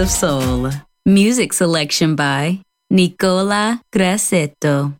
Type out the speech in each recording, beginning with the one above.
Of soul. Music selection by Nicola Grassetto.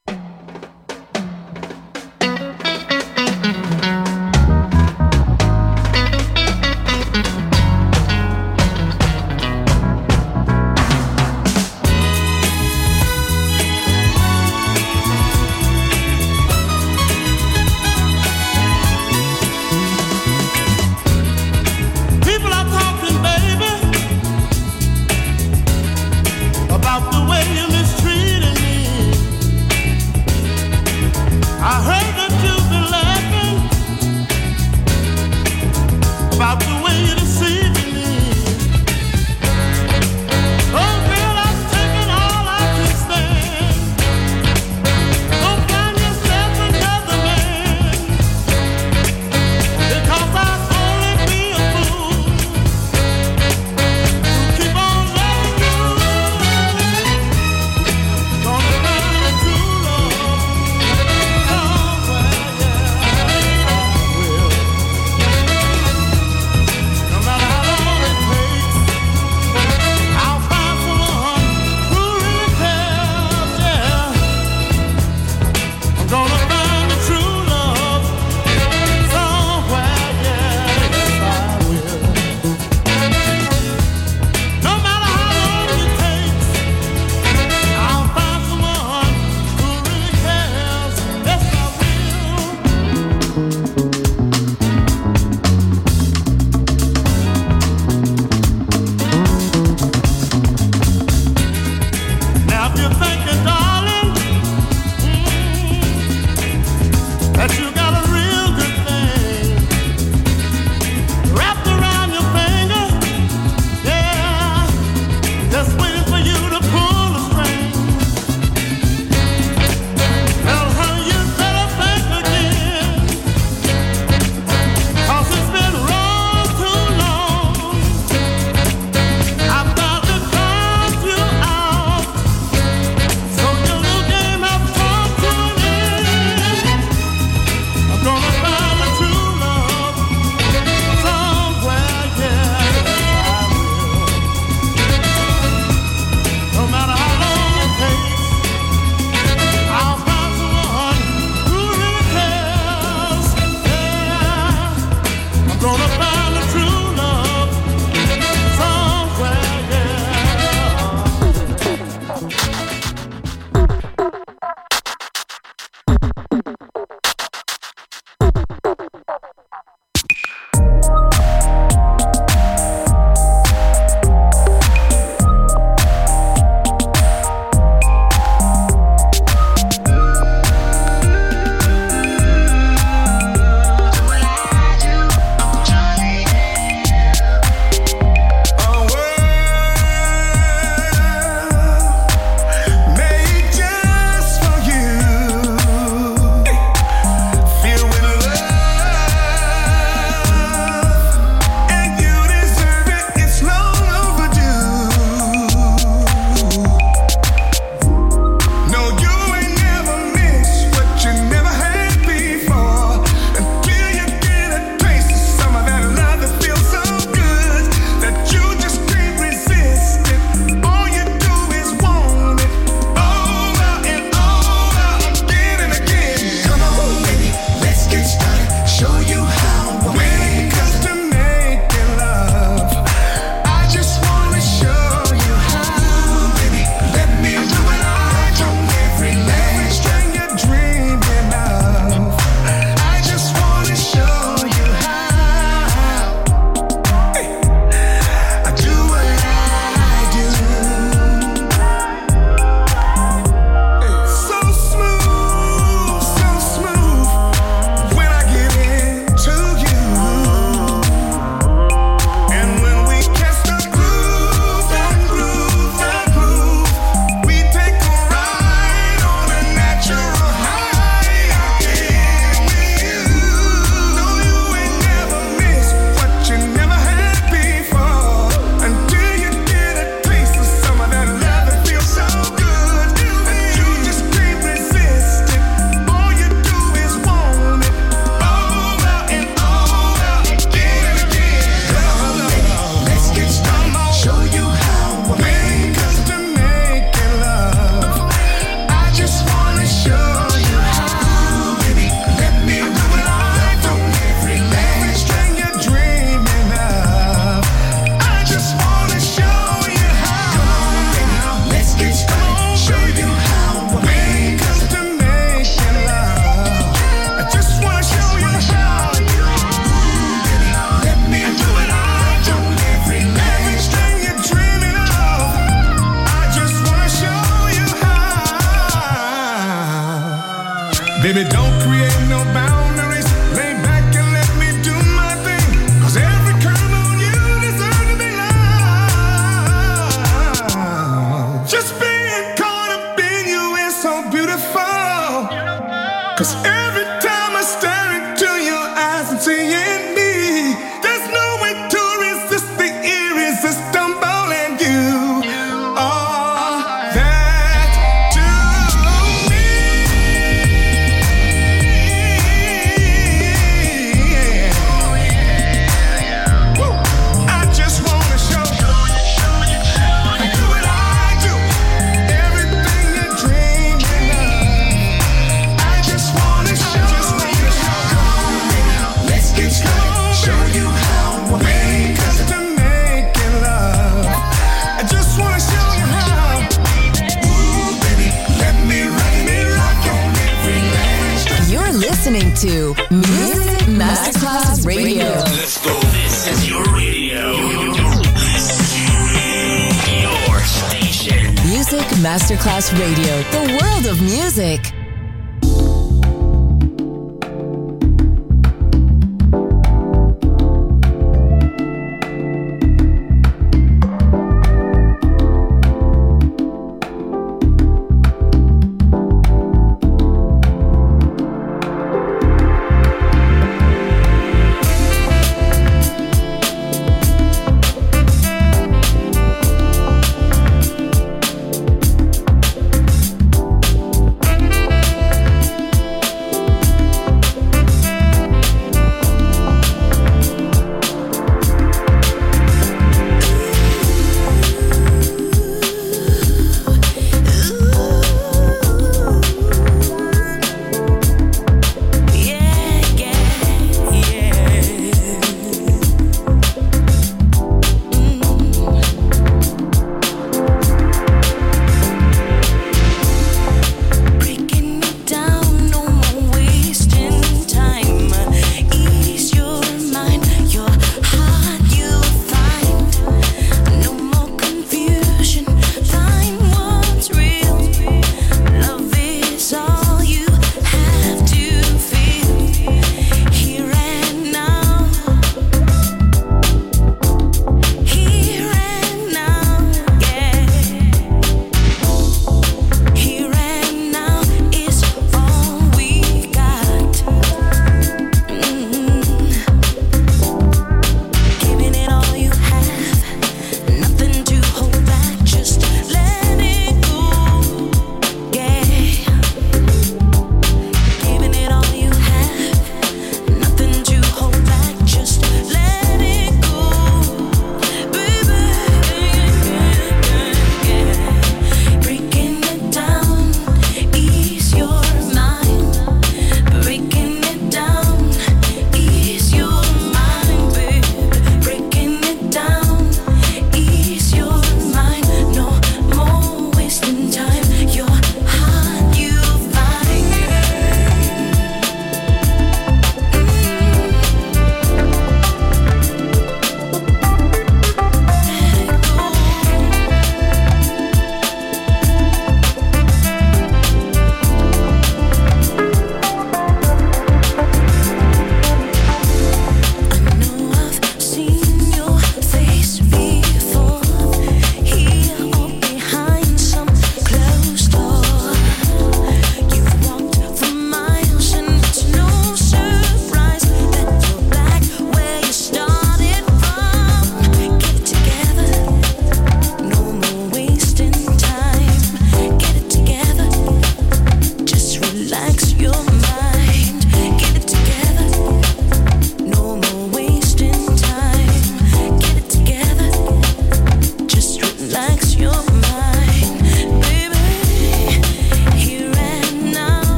Baby, don't